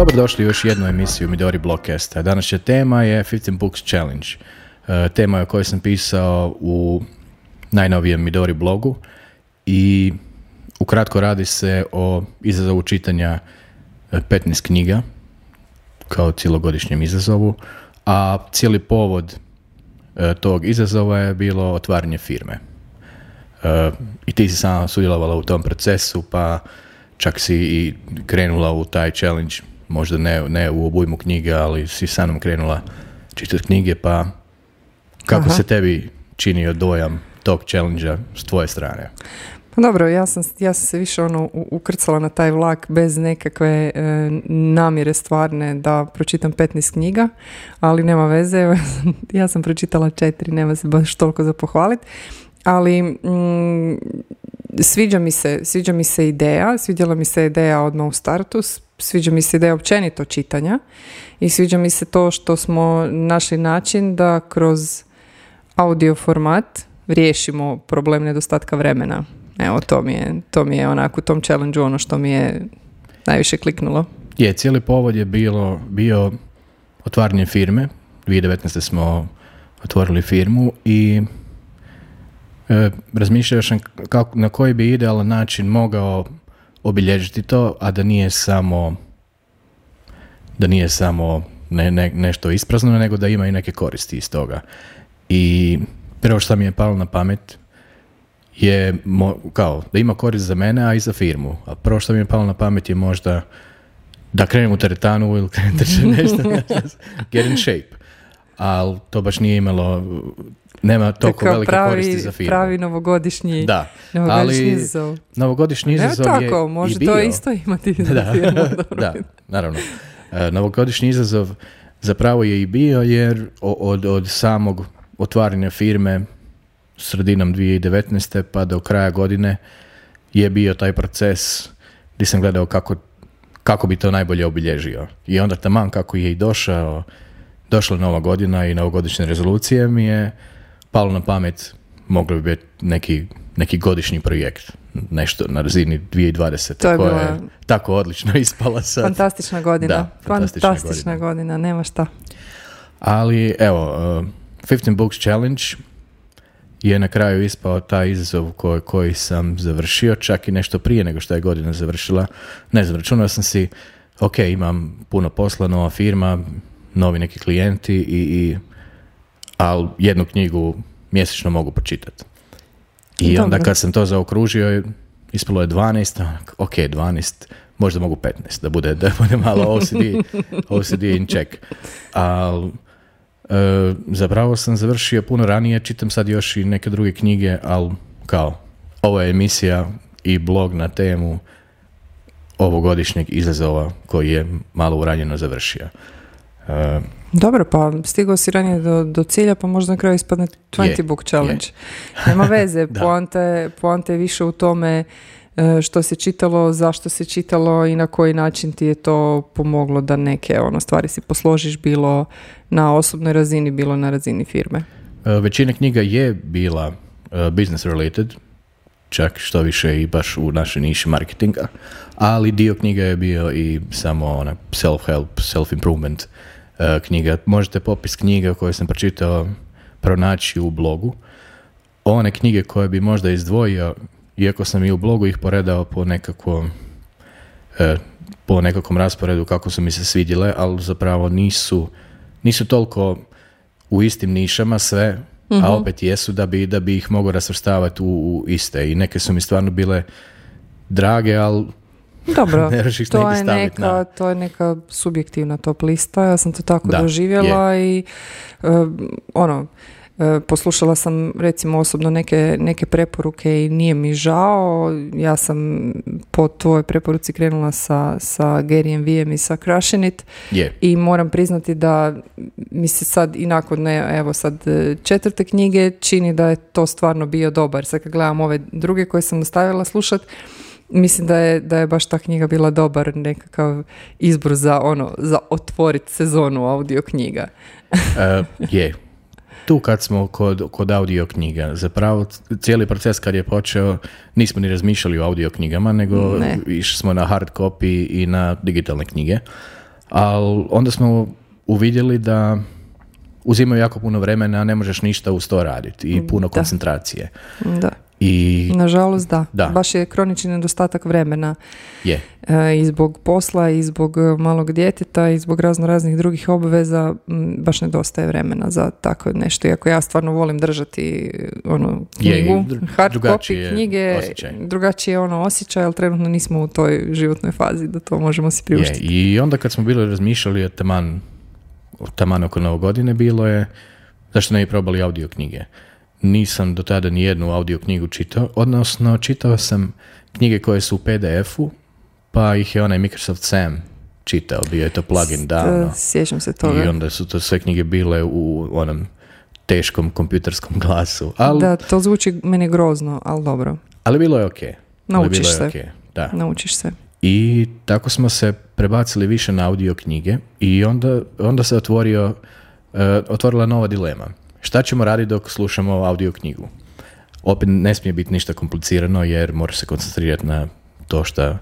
Dobrodošli u još jednu emisiju Midori Blockcasta. Današnja tema je 15 Books Challenge. E, tema o kojoj sam pisao u najnovijem Midori blogu i ukratko radi se o izazovu čitanja 15 knjiga kao cijelogodišnjem izazovu, a cijeli povod e, tog izazova je bilo otvaranje firme. E, I ti si sama sudjelovala u tom procesu, pa čak si i krenula u taj challenge, možda ne, ne u obujmu knjiga, ali si sa mnom krenula čitati knjige, pa kako Aha. se tebi činio dojam tog challenge s tvoje strane? Pa dobro, ja sam, ja sam se više ono ukrcala na taj vlak bez nekakve e, namjere stvarne da pročitam 15 knjiga, ali nema veze, evo, ja sam- ja sam pročitala četiri, nema se baš toliko za pohvaliti. Ali mm, sviđa, mi se, sviđa mi se ideja, sviđala mi se ideja odmah u startu, sviđa mi se ideja općenito čitanja i sviđa mi se to što smo našli način da kroz audio format riješimo problem nedostatka vremena. Evo, to mi je, to mi je onako u tom challenge ono što mi je najviše kliknulo. Je, cijeli povod je bilo, bio otvaranje firme. 2019. smo otvorili firmu i razmišljao sam kako, na koji bi idealan način mogao obilježiti to, a da nije samo da nije samo ne, ne- nešto isprazno, nego da ima i neke koristi iz toga. I prvo što mi je palo na pamet je mo- kao da ima korist za mene, a i za firmu. A prvo što mi je palo na pamet je možda da krenem u teretanu ili krenem nešto, get in shape. Ali to baš nije imalo, nema toliko kao velike koristi za firmu. pravi novogodišnji, Da, novogodišnji ali izazov. novogodišnji izazov tako, je može i bio. to isto imati za Da, firmu, da, naravno. E, Novogodišnji izazov zapravo je i bio jer od, od samog otvaranja firme sredinom 2019. pa do kraja godine je bio taj proces gdje sam gledao kako, kako bi to najbolje obilježio. I onda taman kako je i došao, došla nova godina i novogodišnje rezolucije mi je palo na pamet moglo bi biti neki, neki godišnji projekt. Nešto na razini 2020. To je koja bila- je tako odlično ispala sad. Fantastična godina. Da, fantastična fantastična godina, nema šta. Ali evo, uh, 15 Books Challenge je na kraju ispao taj izazov koji, koji sam završio, čak i nešto prije nego što je godina završila. Ne znam, računao sam si, ok, imam puno posla, nova firma, novi neki klijenti, i, i, ali jednu knjigu mjesečno mogu pročitati. I onda Dobro. kad sam to zaokružio, ispalo je 12, onak, ok, 12, možda mogu 15, da bude, da bude malo OCD, OCD in check. Ali e, zapravo sam završio puno ranije, čitam sad još i neke druge knjige, ali kao, ovo je emisija i blog na temu ovogodišnjeg izazova koji je malo uranjeno završio. E, Dobro, pa stigao si ranije do, do cilja, pa možda na kraju ispadne 20 Je, book challenge. Nema veze, poanta, je, poanta je više u tome e, što se čitalo, zašto se čitalo i na koji način ti je to pomoglo da neke ono, stvari si posložiš bilo na osobnoj razini, bilo na razini firme. E, Većina knjiga je bila e, business related, čak što više i baš u našoj niši marketinga, ali dio knjiga je bio i samo ona self-help, self-improvement knjiga. Možete popis knjiga koje sam pročitao pronaći u blogu. One knjige koje bi možda izdvojio, iako sam i u blogu ih poredao po nekakvom e, po nekakvom rasporedu kako su mi se svidjele, ali zapravo nisu, nisu toliko u istim nišama sve, a opet jesu da bi, da bi ih mogao rasvrstavati u, u iste. I neke su mi stvarno bile drage, ali Dobro, Ne to je, neka, na- to je neka subjektivna top lista, ja sam to tako Da, doživjela i e, ono, e, poslušala sam recimo osobno neke, neke preporuke i nije mi žao, ja sam po tvojoj preporuci krenula sa, sa Garyjem Vijem i sa Crushing It je. i moram priznati da mi se sad i nakon ne, evo sad e, četvrte knjige čini da je to stvarno bio dobar. Sad kad gledam ove druge koje sam nastavila slušat, mislim da je, da je baš ta knjiga bila dobar nekakav izbor za ono, za otvoriti sezonu audio knjiga. E, je. Tu kad smo kod, kod audio knjiga, zapravo cijeli proces kad je počeo, nismo ni razmišljali o audio knjigama, nego Ne. išli smo na hard copy i na digitalne knjige. ali onda smo uvidjeli da uzimaju jako puno vremena, ne možeš ništa uz to raditi i puno Da. koncentracije. Da. I Nažalost, da. Da. Baš je kronični nedostatak vremena je, e, i zbog posla i zbog e, malog djeteta i zbog razno raznih drugih obveza m, baš nedostaje vremena za tako nešto. Iako ja stvarno volim držati e, ono Je, knjigu, dru- hard copy je knjige, osjećaj. drugačiji je ono osjećaj, ali trenutno nismo u toj životnoj fazi da to možemo si je. priuštiti. I onda kad smo bili razmišljali o taman, taman oko nove godine bilo je zašto ne bi probali audio knjige. Nisam do tada ni jednu audio knjigu čitao, odnosno čitao sam knjige koje su u PDF-u, pa ih je onaj Microsoft Sam čitao, bio je to plugin davno. Sjećam se toga. I onda su to sve knjige bile u onom teškom kompjuterskom glasu. Ali, Da, to zvuči meni grozno, ali dobro. ali bilo je ok. Ali Naučiš bilo je se. ok, Da. Naučiš se. I tako smo se prebacili više na audio knjige i onda, onda se otvorio, e, otvorila nova dilema. Šta ćemo raditi dok slušamo audio knjigu? Opet ne smije biti ništa komplicirano jer moraš se koncentrirati na to šta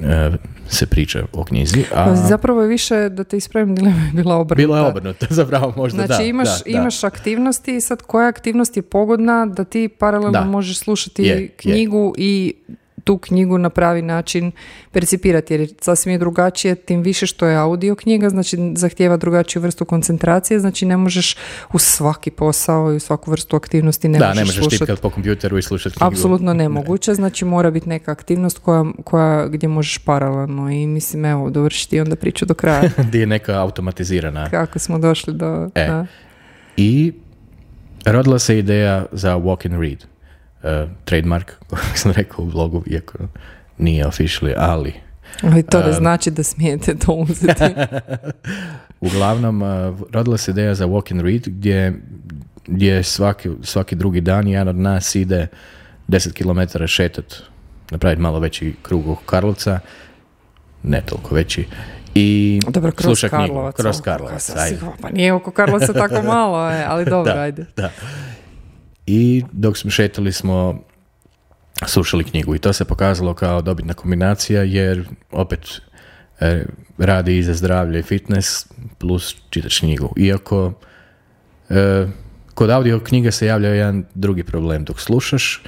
e, se priča o knjizi. A Pa Zapravo je više, da te ispravim, dilema je bila obrnuta. bilo je obrnuto, zapravo možda Znači da. imaš, da, da. imaš aktivnosti i sad koja aktivnost je pogodna da ti paralelno Da. možeš slušati Je, je. knjigu i tu knjigu na pravi način percipirati jer je sasvim je drugačije tim više što je audio knjiga znači zahtjeva drugačiju vrstu koncentracije znači ne možeš u svaki posao i u svaku vrstu aktivnosti ne da, možeš ne možeš slušati po kompjuteru i slušati knjigu. Apsolutno nemoguće, znači mora biti neka aktivnost koja, koja, gdje možeš paralelno i mislim evo dovršiti onda priču do kraja Gdje je neka automatizirana. kako smo došli do... E. da. I rodila se ideja za walk and read. Uh, trademark, kako sam rekao u blogu, iako nije officially, ali Ali to ne Um, znači da smijete to uzeti. uglavnom uh, rodila se ideja za walk and read gdje, gdje svaki, svaki drugi dan jedan od nas ide 10 km šetat, napraviti malo veći krug oko Karlovca, ne toliko veći, i Dobro, kroz. Karlovac. Kroz Karlovac, ajde. Pa nije oko Karlovca tako malo, e, ali dobro, Da. ajde. Da. I dok smo šetali smo slušali knjigu i to se pokazalo kao dobitna kombinacija jer opet e, radi i za zdravlje i fitness plus čitaš knjigu. Iako e, kod audio knjige se javlja jedan drugi problem. Dok slušaš,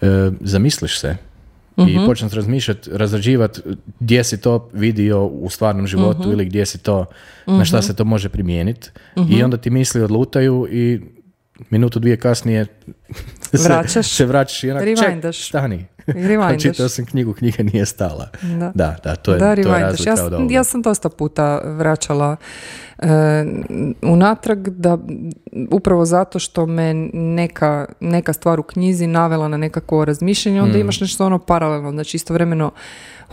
e, zamisliš se i počneš razmišljati, razrađivati gdje si to vidio u stvarnom životu ili gdje si to, na šta se to može primijeniti i onda ti misli odlutaju i minutu dvije kasnije se, Vraćaš. se vraćaš i onak, ček, stani. Rewindaš. Čitao sam knjigu, knjiga nije stala. Da. Da, da, to je, da, to je razlika ja, od sam- ovoga. ja sam dosta puta vraćala e, unatrag da upravo zato što me neka, neka stvar u knjizi navela na nekakvo razmišljanje, onda imaš nešto ono paralelno, znači istovremeno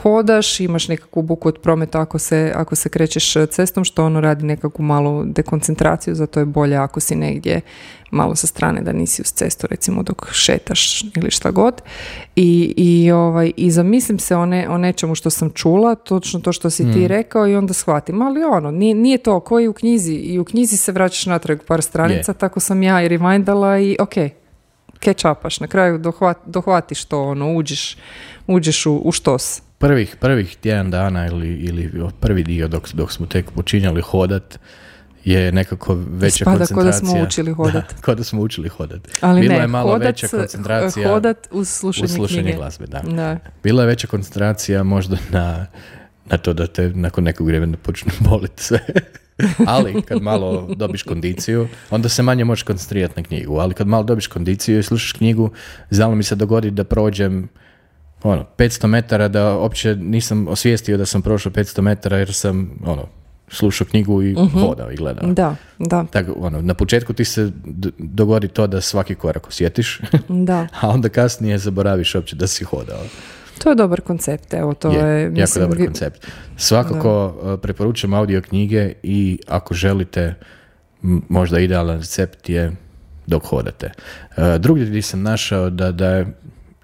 hodaš, imaš nekakvu buku od prometa ako se, ako se krećeš cestom, što ono radi nekakvu malu dekoncentraciju, zato je bolje ako si negdje malo sa strane da nisi uz cestu, recimo dok šetaš ili šta god. I, i, ovaj, i zamislim se o, ne, o nečemu što sam čula, točno to što si ti rekao i onda shvatim, ali ono, nije, nije to koji u knjizi i u knjizi se vraćaš natrag par stranica, tako sam ja i remindala i ok, catch upaš, na kraju dohvat, dohvatiš to, ono, uđeš, uđeš u, u štos. Prvih, prvih tjedan dana ili, ili prvi dio dok, dok smo tek počinjali hodat je nekako veća Ispada ko da koncentracija. smo učili hodat. Da, ko da smo učili hodat. Ali Bila ne, je malo hodat, veća koncentracija hodat uz slušanje, u slušanje knjige. glazbe, da. Da. Bila je veća koncentracija možda na, na to da te nakon nekog vremena počne boliti sve. ali kad malo dobiš kondiciju, onda se manje možeš koncentrirati na knjigu. Ali kad malo dobiš kondiciju i slušaš knjigu, znalo mi se dogodi da prođem ono, 500 metara, da uopće nisam osvijestio da sam prošao 500 metara jer sam ono, slušao knjigu i hodao i gledao. Da, da, Tako, ono, na početku ti se d- dogodi to da svaki korak osjetiš, da. a onda kasnije zaboraviš uopće da si hodao. To je dobar koncept, evo, to je, je, jako mislim, dobar vi- koncept. Svakako uh, preporučam audio knjige i ako želite možda idealan recept je dok hodate. Uh, drugdje gdje sam našao da, da je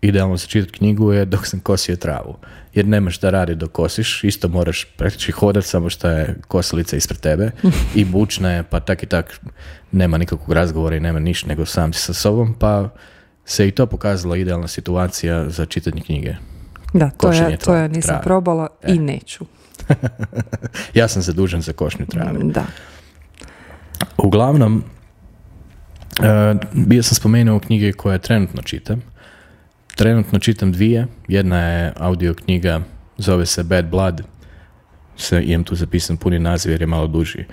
idealno za čitati knjigu je dok sam kosio travu. Jer nemaš da radi dok kosiš, isto moraš praktički hodat, samo što je kosilica ispred tebe i bučna je, pa tak i tak nema nikakvog razgovora i nema ništa nego sam si sa sobom, pa se i to pokazala idealna situacija za čitanje knjige. Da, to Košenje ja, to ja nisam trave. probala E. i neću. ja sam zadužen za košnju trave. Da. Uglavnom, e, bio sam spomenuo knjige koje trenutno čitam. Trenutno čitam dvije. Jedna je audio knjiga, zove se Bad Blood. Se, imam tu zapisan puni naziv jer je malo duži.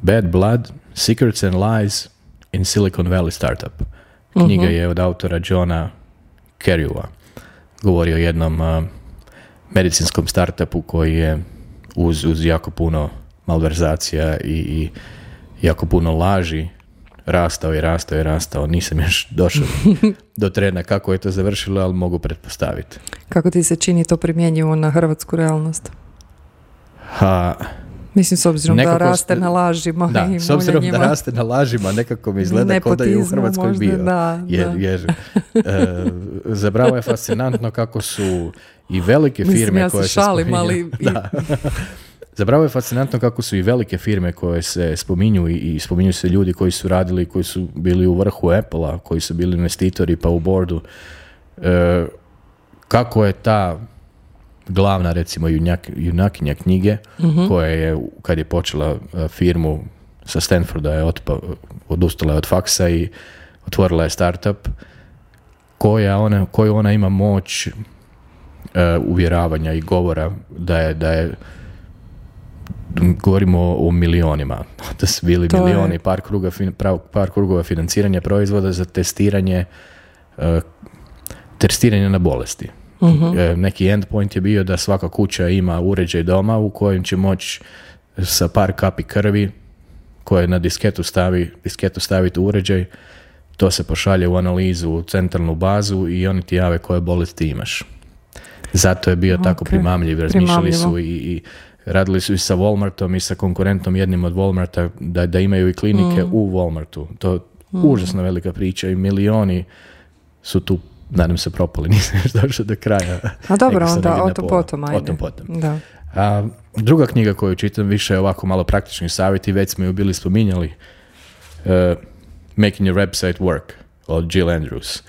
Bad Blood, Secrets and Lies in Silicon Valley Startup. Knjiga je od autora Johna Kerriewa. Govori o jednom uh, medicinskom startupu koji je uz, uz jako puno malverzacija i, i jako puno laži rastao i rastao i rastao. Nisam još došao do trena kako je to završilo, ali mogu pretpostaviti. Kako ti se čini to primjenjivo na hrvatsku realnost? Ha, Mislim, s obzirom da raste ste- na lažima da, i s obzirom da raste na lažima, nekako mi izgleda kao da je u Hrvatskoj možda, bio. da, jer, da. jer e, zapravo je fascinantno kako su i velike Mislim, firme ja se koje šalim, spominju- ali i- da. Zapravo je fascinantno kako su i velike firme koje se spominju i, spominju se ljudi koji su radili, koji su bili u vrhu Apple-a, koji su bili investitori pa u bordu. E, kako je ta glavna recimo junjak, junakinja knjige koja je kad je počela e, firmu sa Stanforda je otpa, odustala je od faksa i otvorila je startup koja ona, koju ona ima moć e, uvjeravanja i govora da je, da je govorimo o, o milionima. Da su bili To je- milioni par, kruga, par krugova financiranja proizvoda za testiranje e, testiranje na bolesti. E, neki endpoint je bio da svaka kuća ima uređaj doma u kojem će moći sa par kapi krvi koje na disketu stavi, disketu staviti uređaj, to se pošalje u analizu u centralnu bazu i oni ti jave koje bolesti imaš. Zato je bio tako Ok, primamljiv, razmišljali su i, i radili su i sa Walmartom i sa konkurentom jednim od Walmarta da, da imaju i klinike u Walmartu. To je užasno velika priča i milioni su tu nadam se propali, nisam još došao do kraja. A dobro, onda o tom potom, ajde. O tom potom. Da. A, druga knjiga koju čitam više je ovako malo praktični savjeti, već smo ju bili spominjali. e, Making your website work od Jill Andrews.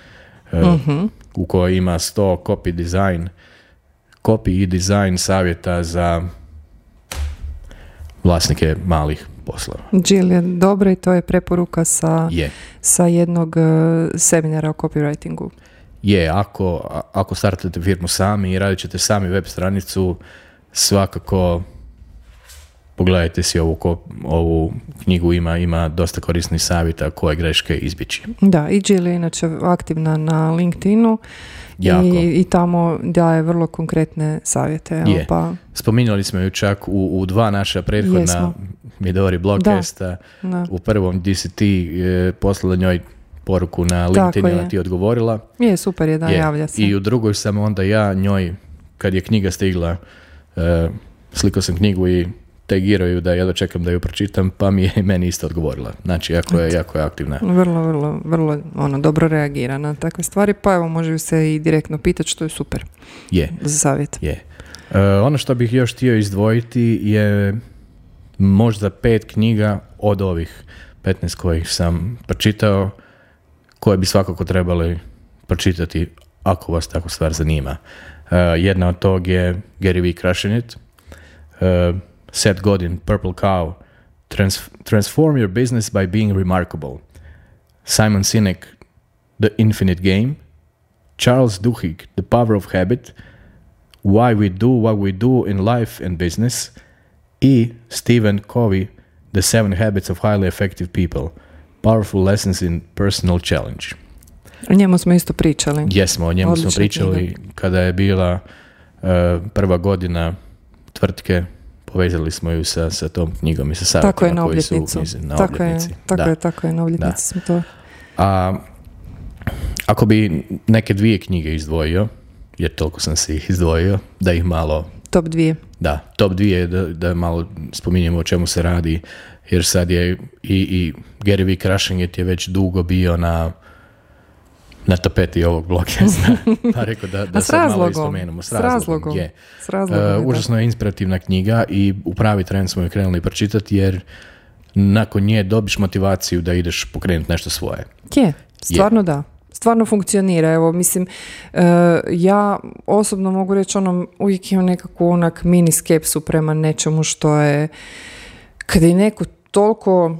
e, Mhm. U kojoj ima 100 copy design copy i design savjeta za vlasnike malih poslova. Jill je dobra i to je preporuka sa, Je. sa jednog eh, seminara o copywritingu. Je, ako, ako startate firmu sami i radit ćete sami web stranicu, svakako pogledajte si ovu, ko- ovu knjigu, ima, ima dosta korisnih savjeta koje greške izbjeći. Da, i Jill je inače aktivna na LinkedInu Jako. i, i tamo daje vrlo konkretne savjete. evo, Je. Pa, Spominjali smo ju čak u, u dva naša prethodna Jesmo. Midori blogcasta. U prvom DCT je poslala njoj poruku na LinkedIn i ona ti odgovorila. Je, super je da Je. javlja se. I u drugoj sam onda ja njoj, kad je knjiga stigla, e, slikao sam knjigu i tegirao ju da ja čekam da ju pročitam, pa mi je i meni isto odgovorila. Znači, jako je, jako je aktivna. Vrlo, vrlo, vrlo ono, dobro reagira na takve stvari, pa evo može ju se i direktno pitati što je super Je, za savjet. je. E, ono što bih još htio izdvojiti je možda pet knjiga od ovih 15 kojih sam pročitao, koje bi svakako trebali pročitati ako vas tako stvar zanima. E, jedna od tog je Gary V. Crushing It, e, Seth Godin, Purple Cow, Trans- Transform Your Business by Being Remarkable, Simon Sinek, The Infinite Game, Charles Duhigg, The Power of Habit, Why We Do What We Do in Life and Business i Stephen Covey, The Seven Habits of Highly Effective People, Powerful Lessons in Personal Challenge. O njemu smo isto pričali. Jesmo, o njemu Odlična smo pričali kada je bila e, prva godina tvrtke, povezali smo ju sa, sa tom knjigom i sa savjetima Tako je na koji su na tako je, obljetnici. tako Da. je, tako je, na obljetnici smo to. A ako bi neke dvije knjige izdvojio, jer toliko sam se ih izdvojio, da ih malo Top dvije. Da, top dvije, da, da malo spominjemo o čemu se radi, jer sad je i, i Gary V. Crushing It je već dugo bio na na tapeti ovog blogesta. Pa rekao da, da s sad malo ispomenemo. S razlogom. Je. S razlogom. Je, da. užasno je inspirativna knjiga i u pravi tren smo je krenuli pročitati jer nakon nje dobiš motivaciju da ideš pokrenuti nešto svoje. Je, stvarno da. stvarno funkcionira. Evo, mislim, e, ja osobno mogu reći ono, uvijek imam nekakvu onak mini skepsu prema nečemu što je, kada je neko toliko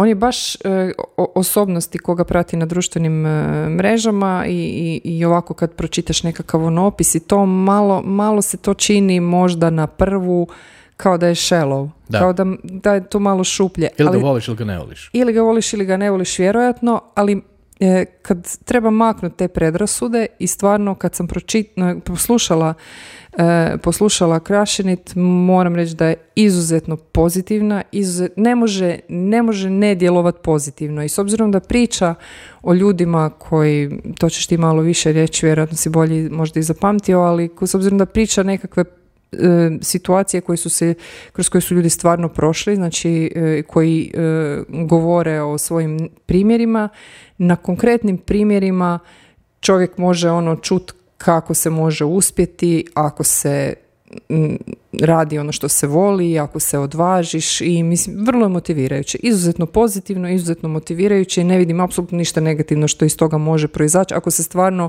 on je baš e, osobnosti koga prati na društvenim e, mrežama i, i, i, ovako kad pročitaš nekakav on opis i to malo, malo se to čini možda na prvu kao da je shallow, da. kao da, da je to malo šuplje. Ili ali, ga voliš ili ga ne voliš. Ili ga voliš ili ga ne voliš vjerojatno, ali e, kad treba maknuti te predrasude i stvarno kad sam pročit, poslušala e, poslušala Krašenit, moram reći da je izuzetno pozitivna, izuzet, ne, može, ne može ne djelovati pozitivno. I s obzirom da priča o ljudima koji, to ćeš ti malo više reći, vjerojatno si bolje možda i zapamtio, ali s obzirom da priča nekakve e, situacije koje su se, kroz koje su ljudi stvarno prošli, znači e, koji e, govore o svojim primjerima, na konkretnim primjerima čovjek može ono čut kako se može uspjeti ako se radi ono što se voli, ako se odvažiš i mislim, vrlo je motivirajuće. Izuzetno pozitivno, izuzetno motivirajuće i ne vidim apsolutno ništa negativno što iz toga može proizaći ako se stvarno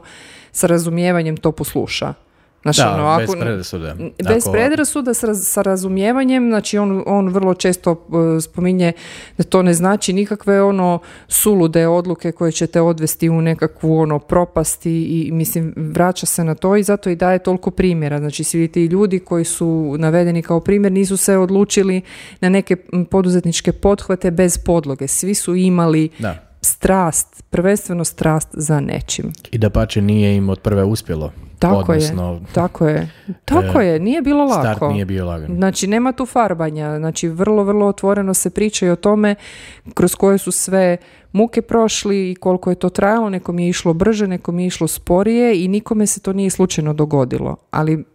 sa razumijevanjem to posluša. Znači, da, ono, ako, bez predrasuda. Bez predrasuda sa, sa razumijevanjem, znači on, on vrlo često uh, spominje da to ne znači nikakve ono sulude odluke koje će te odvesti u nekakvu ono propasti i mislim vraća se na to i zato i daje toliko primjera. Znači svi ti ljudi koji su navedeni kao primjer nisu se odlučili na neke poduzetničke pothvate bez podloge. Svi su imali da. Strast, prvenstveno strast za nečim. I da pače nije im od prve uspjelo. Tako je, tako je. Tako je, nije bilo lako. Start nije bio lagan. Znači, nema tu farbanja. Znači, vrlo, vrlo otvoreno se priča i o tome kroz koje su sve muke prošli i koliko je to trajalo. Nekom je išlo brže, nekom je išlo sporije i nikome se to nije slučajno dogodilo. Ali,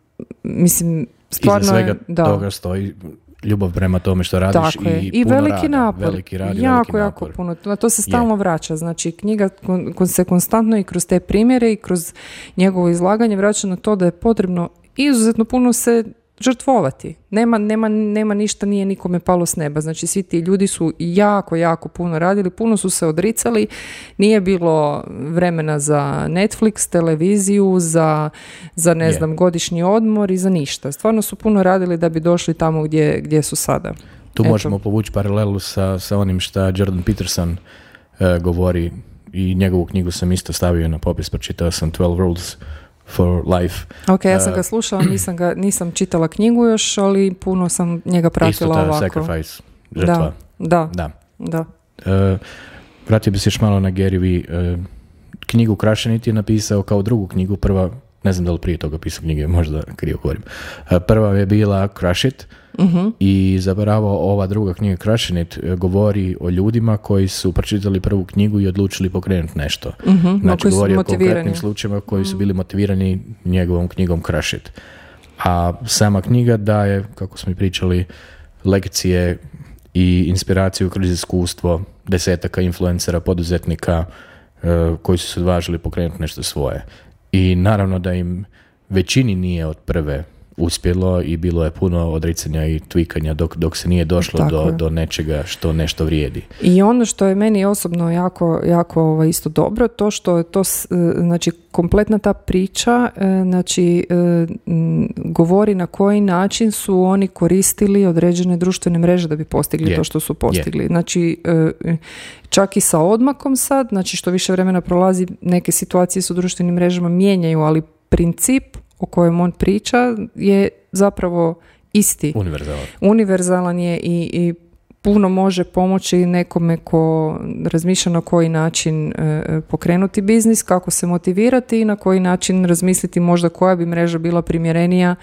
mislim, stvarno Iza svega da. toga stoji ljubav prema tome što radiš Tako i, i veliki napor. Veliki rad, jako, veliki jako puno. Na to se stalno vraća. Znači, knjiga se konstantno i kroz te primjere i kroz njegovo izlaganje vraća na to da je potrebno izuzetno puno se žrtvovati. Nema, nema, nema ništa, nije nikome palo s neba. Znači svi ti ljudi su jako, jako puno radili, puno su se odricali, nije bilo vremena za Netflix, televiziju, za, za ne znam, godišnji odmor i za ništa. Stvarno su puno radili da bi došli tamo gdje, gdje su sada. Tu možemo povući paralelu sa, sa onim što Jordan Peterson uh, govori i njegovu knjigu sam isto stavio na popis, pročitao sam 12 Rules for life. Ok, ja sam ga uh, slušala, nisam, ga, nisam čitala knjigu još, ali puno sam njega pratila isto ta, ovako. Sacrifice, žrtva. Da, da. da. Uh, vratio bi se još malo na Gary Vee. Uh, knjigu Krašenit je napisao kao drugu knjigu, prva, ne znam da li prije toga pisao knjige, možda krivo govorim. Uh, prva je bila Crush It, uh I zapravo ova druga knjiga Crushing It e, govori o ljudima koji su pročitali prvu knjigu i odlučili pokrenuti nešto. Uh-huh. Znači govori o konkretnim slučajevima koji su mhm. bili motivirani njegovom knjigom Crush It. A sama knjiga daje, kako smo i pričali, lekcije i inspiraciju kroz iskustvo desetaka influencera, poduzetnika uh, koji su se odvažili pokrenuti nešto svoje. I naravno da im većini nije od prve uspjelo i bilo je puno odricanja i tvikanja dok, dok se nije došlo do, do nečega što nešto vrijedi. I ono što je meni osobno jako, jako ovaj, isto dobro, to što je to, znači kompletna ta priča, e, znači e, govori na koji način su oni koristili određene društvene mreže da bi postigli to što su postigli. Znači e, čak i sa odmakom sad, znači što više vremena prolazi, neke situacije su društvenim mrežama mijenjaju, ali princip o kojem on priča je zapravo isti. Univerzalan. Univerzalan je i, i puno može pomoći nekome ko razmišlja na koji način e, pokrenuti biznis, kako se motivirati i na koji način razmisliti možda koja bi mreža bila primjerenija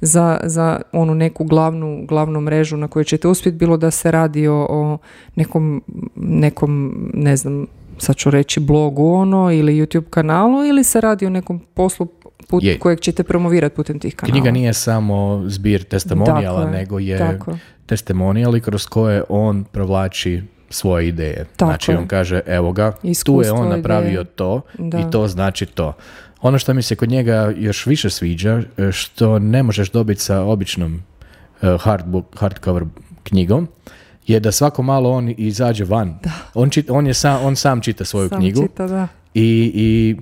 za, za onu neku glavnu, glavnu mrežu na kojoj ćete uspjeti, bilo da se radi o, o nekom, nekom, ne znam, sad ću reći blogu ono ili YouTube kanalu ili se radi o nekom poslu put je. kojeg ćete promovirati putem tih kanala. Knjiga nije samo zbir testimonijala, nego je tako. testimonijali kroz koje on provlači svoje ideje. Tako znači on kaže, evo ga, tu je on napravio to i to znači to. Ono što mi se kod njega još više sviđa, e, što ne možeš dobiti sa običnom e, hardbook, hardcover knjigom, je da svako malo on izađe van. On, on, je sam, on sam čita svoju knjigu. Čita, da I, i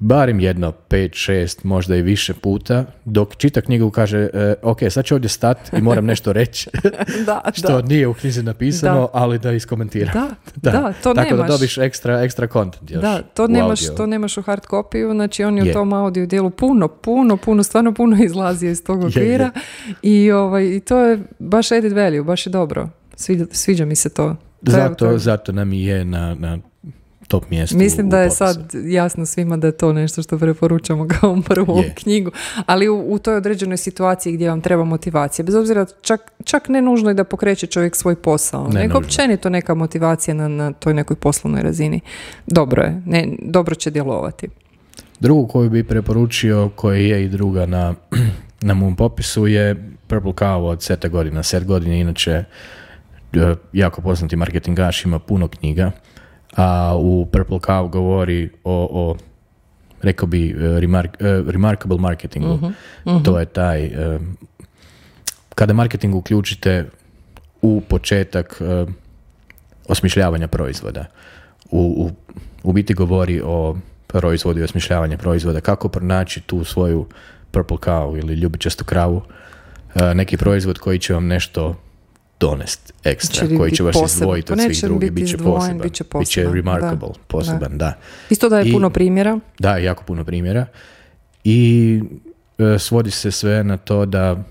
barem jedno, pet, šest, možda i više puta, dok čita knjigu kaže, e, ok, sad ću ovdje stati i moram nešto reći, Da, što da. nije u knjizi napisano, Da. ali da iskomentira. Da, da, to Tako nemaš. da dobiš ekstra, ekstra content još Da, to u nemaš, audio. to nemaš u hard kopiju, znači on je u Je. tom audio dijelu puno, puno, puno, stvarno puno izlazio iz tog okvira i, ovaj, i to je baš added value, baš je dobro. Sviđa, sviđa mi se to. Zato, zato nam i je na, na top mjestu. Mislim da je sad jasno svima da je to nešto što preporučamo kao prvu Je. knjigu, ali u, u toj određenoj situaciji gdje vam treba motivacija. Bez obzira, čak, čak ne nužno i da pokreće čovjek svoj posao, Ne nego općenito neka motivacija na, na toj nekoj poslovnoj razini. Dobro je, ne, dobro će djelovati. Drugu koju bi preporučio, koja je i druga na, na mom popisu, je Purple Cow od Seta godina. Set godina je inače e, jako poznati marketingaš, ima puno knjiga, a u Purple Cow govori o, o rekao bi, e, remark- e, remarkable marketingu. To je taj, e, kada marketing uključite u početak osmišljavanja proizvoda. U, u, u biti govori o proizvodu i osmišljavanju proizvoda, kako pronaći tu svoju purple cow ili ljubičastu kravu, neki proizvod koji će vam nešto donest ekstra, li koji će vas poseban? izdvojiti Pa od svih neće drugih, bit će izdvojen, poseban, bit će bit će poseban, remarkable, da, poseban, da. Isto da je I- puno primjera. Da, jako puno primjera. I e, svodi se sve na to da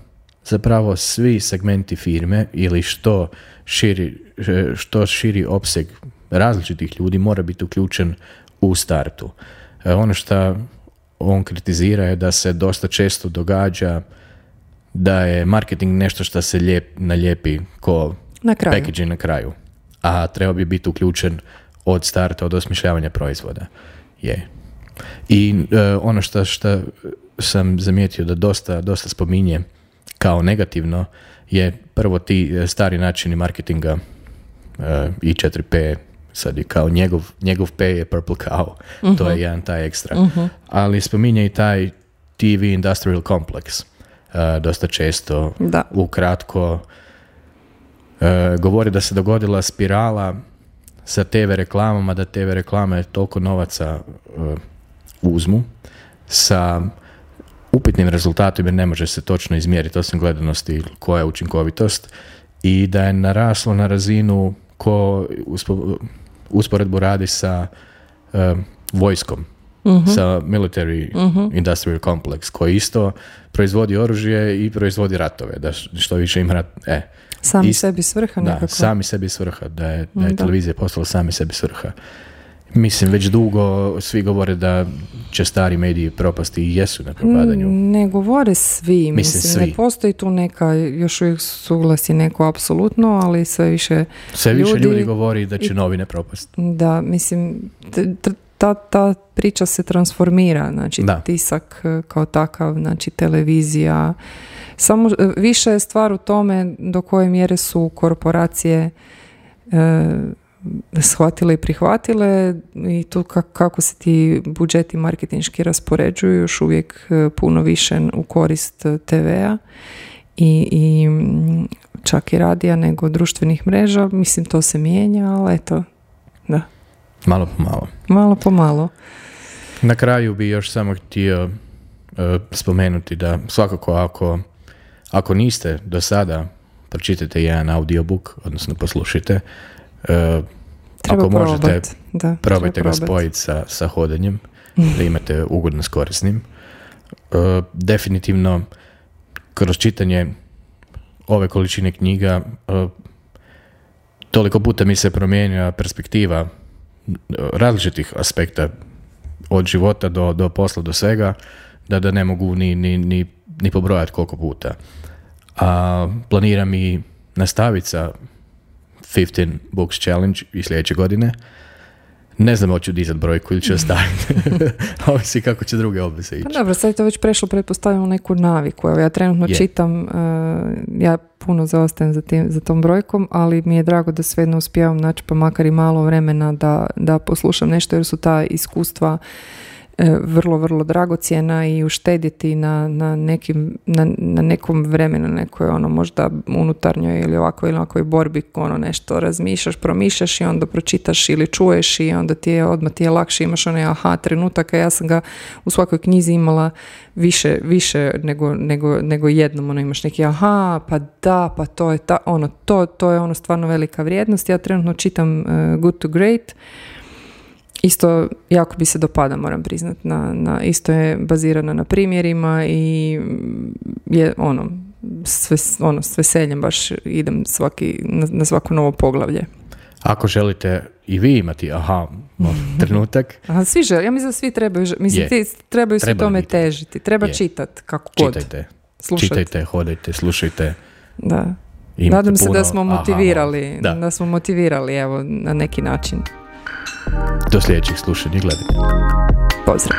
zapravo svi segmenti firme ili što širi, e, što širi opseg različitih ljudi mora biti uključen u startu. E, ono što on kritizira je da se dosta često događa da je marketing nešto što se lijep, nalijepi ko Na kraju. packaging na kraju. A treba bi biti uključen od starta, od osmišljavanja proizvoda. Je. I e, ono što, sam zamijetio da dosta, dosta spominje kao negativno je prvo ti e, stari načini marketinga e, i 4P sad je kao njegov, njegov P je Purple Cow, to je jedan taj ekstra. Ali spominje i taj TV Industrial Complex e, dosta često Da. ukratko e, govori da se dogodila spirala sa TV reklamama, da TV reklame toliko novaca e, uzmu sa upitnim rezultatom jer ne može se točno izmjeriti osim gledanosti koja je učinkovitost i da je naraslo na razinu ko uspo- usporedbu radi sa e, vojskom sa military industrial complex koji isto proizvodi oružje i proizvodi ratove da što više ima rat, e, Sami Ist- sebi svrha da, nekako. sami sebi svrha, da je, da je Da. televizija postala sami sebi svrha. Mislim, već dugo svi govore da će stari mediji propasti i jesu na propadanju. Mm, Ne govore svi, mislim, svi. ne postoji tu neka, još uvijek suglasi neko apsolutno, ali sve više Sve više ljudi- ljudi, govori da će novine propasti. Da, mislim, t- t- ta, ta priča se transformira, znači Da. tisak e, kao takav, znači televizija. Samo e, više je stvar u tome do koje mjere su korporacije e, shvatile i prihvatile i tu ka- kako se ti budžeti marketinški raspoređuju još uvijek e, puno više u korist TV-a i, i čak i radija nego društvenih mreža. Mislim, to se mijenja, ali eto, da. Malo po malo. Malo po malo. Na kraju bi još samo htio e, spomenuti da svakako ako, ako niste do sada pročitajte jedan audiobook, odnosno poslušajte, Treba ako možete, probat. Da, probajte ga spojiti sa, sa hodanjem, da imate ugodno s korisnim. E, definitivno, kroz čitanje ove količine knjiga, toliko puta mi se promijenila perspektiva različitih aspekta od života do, do posla, do svega, da, da ne mogu ni, ni, ni, ni pobrojati koliko puta. A planiram i nastaviti sa 15 Books Challenge i sljedeće godine. Ne znam hoću dizat brojku ili ću ostaviti. Ovisi kako će druge obveze ići. Pa dobro, sad je to već prešlo, pretpostavljamo neku naviku. Evo, ja trenutno Je. čitam, uh, ja puno zaostajem za, tim, za tom brojkom, ali mi je drago da svejedno uspijevam naći pa makar i malo vremena da, da poslušam nešto, jer su ta iskustva vrlo, vrlo dragocjena i uštediti na, na, nekim, na, na nekom vremenu, nekoj ono možda unutarnjoj ili ovakvoj ili ovakvoj borbi, ono nešto razmišljaš, promišljaš i onda pročitaš ili čuješ i onda ti je odmah ti je lakše, imaš onaj aha trenutaka, ja sam ga u svakoj knjizi imala više, više nego, nego, nego jednom, ono imaš neki aha, pa da, pa to je ta, ono, to, to je ono stvarno velika vrijednost, ja trenutno čitam e, Good to Great, isto jako bi se dopada moram priznat na, na, isto je bazirana na primjerima i je ono sve, ono, s veseljem baš idem svaki, na, na svako novo poglavlje. Ako želite i vi imati aha trenutak. A svi žele, ja mislim da svi trebaju, mislim ti trebaju se tome težiti. Treba čitati kako god. Čitajte, Slušat. čitajte, hodajte, slušajte. Da. Nadam se da smo motivirali, da. da smo motivirali evo na neki način. Do sljedećih slušanja i gledanja. Pozdrav.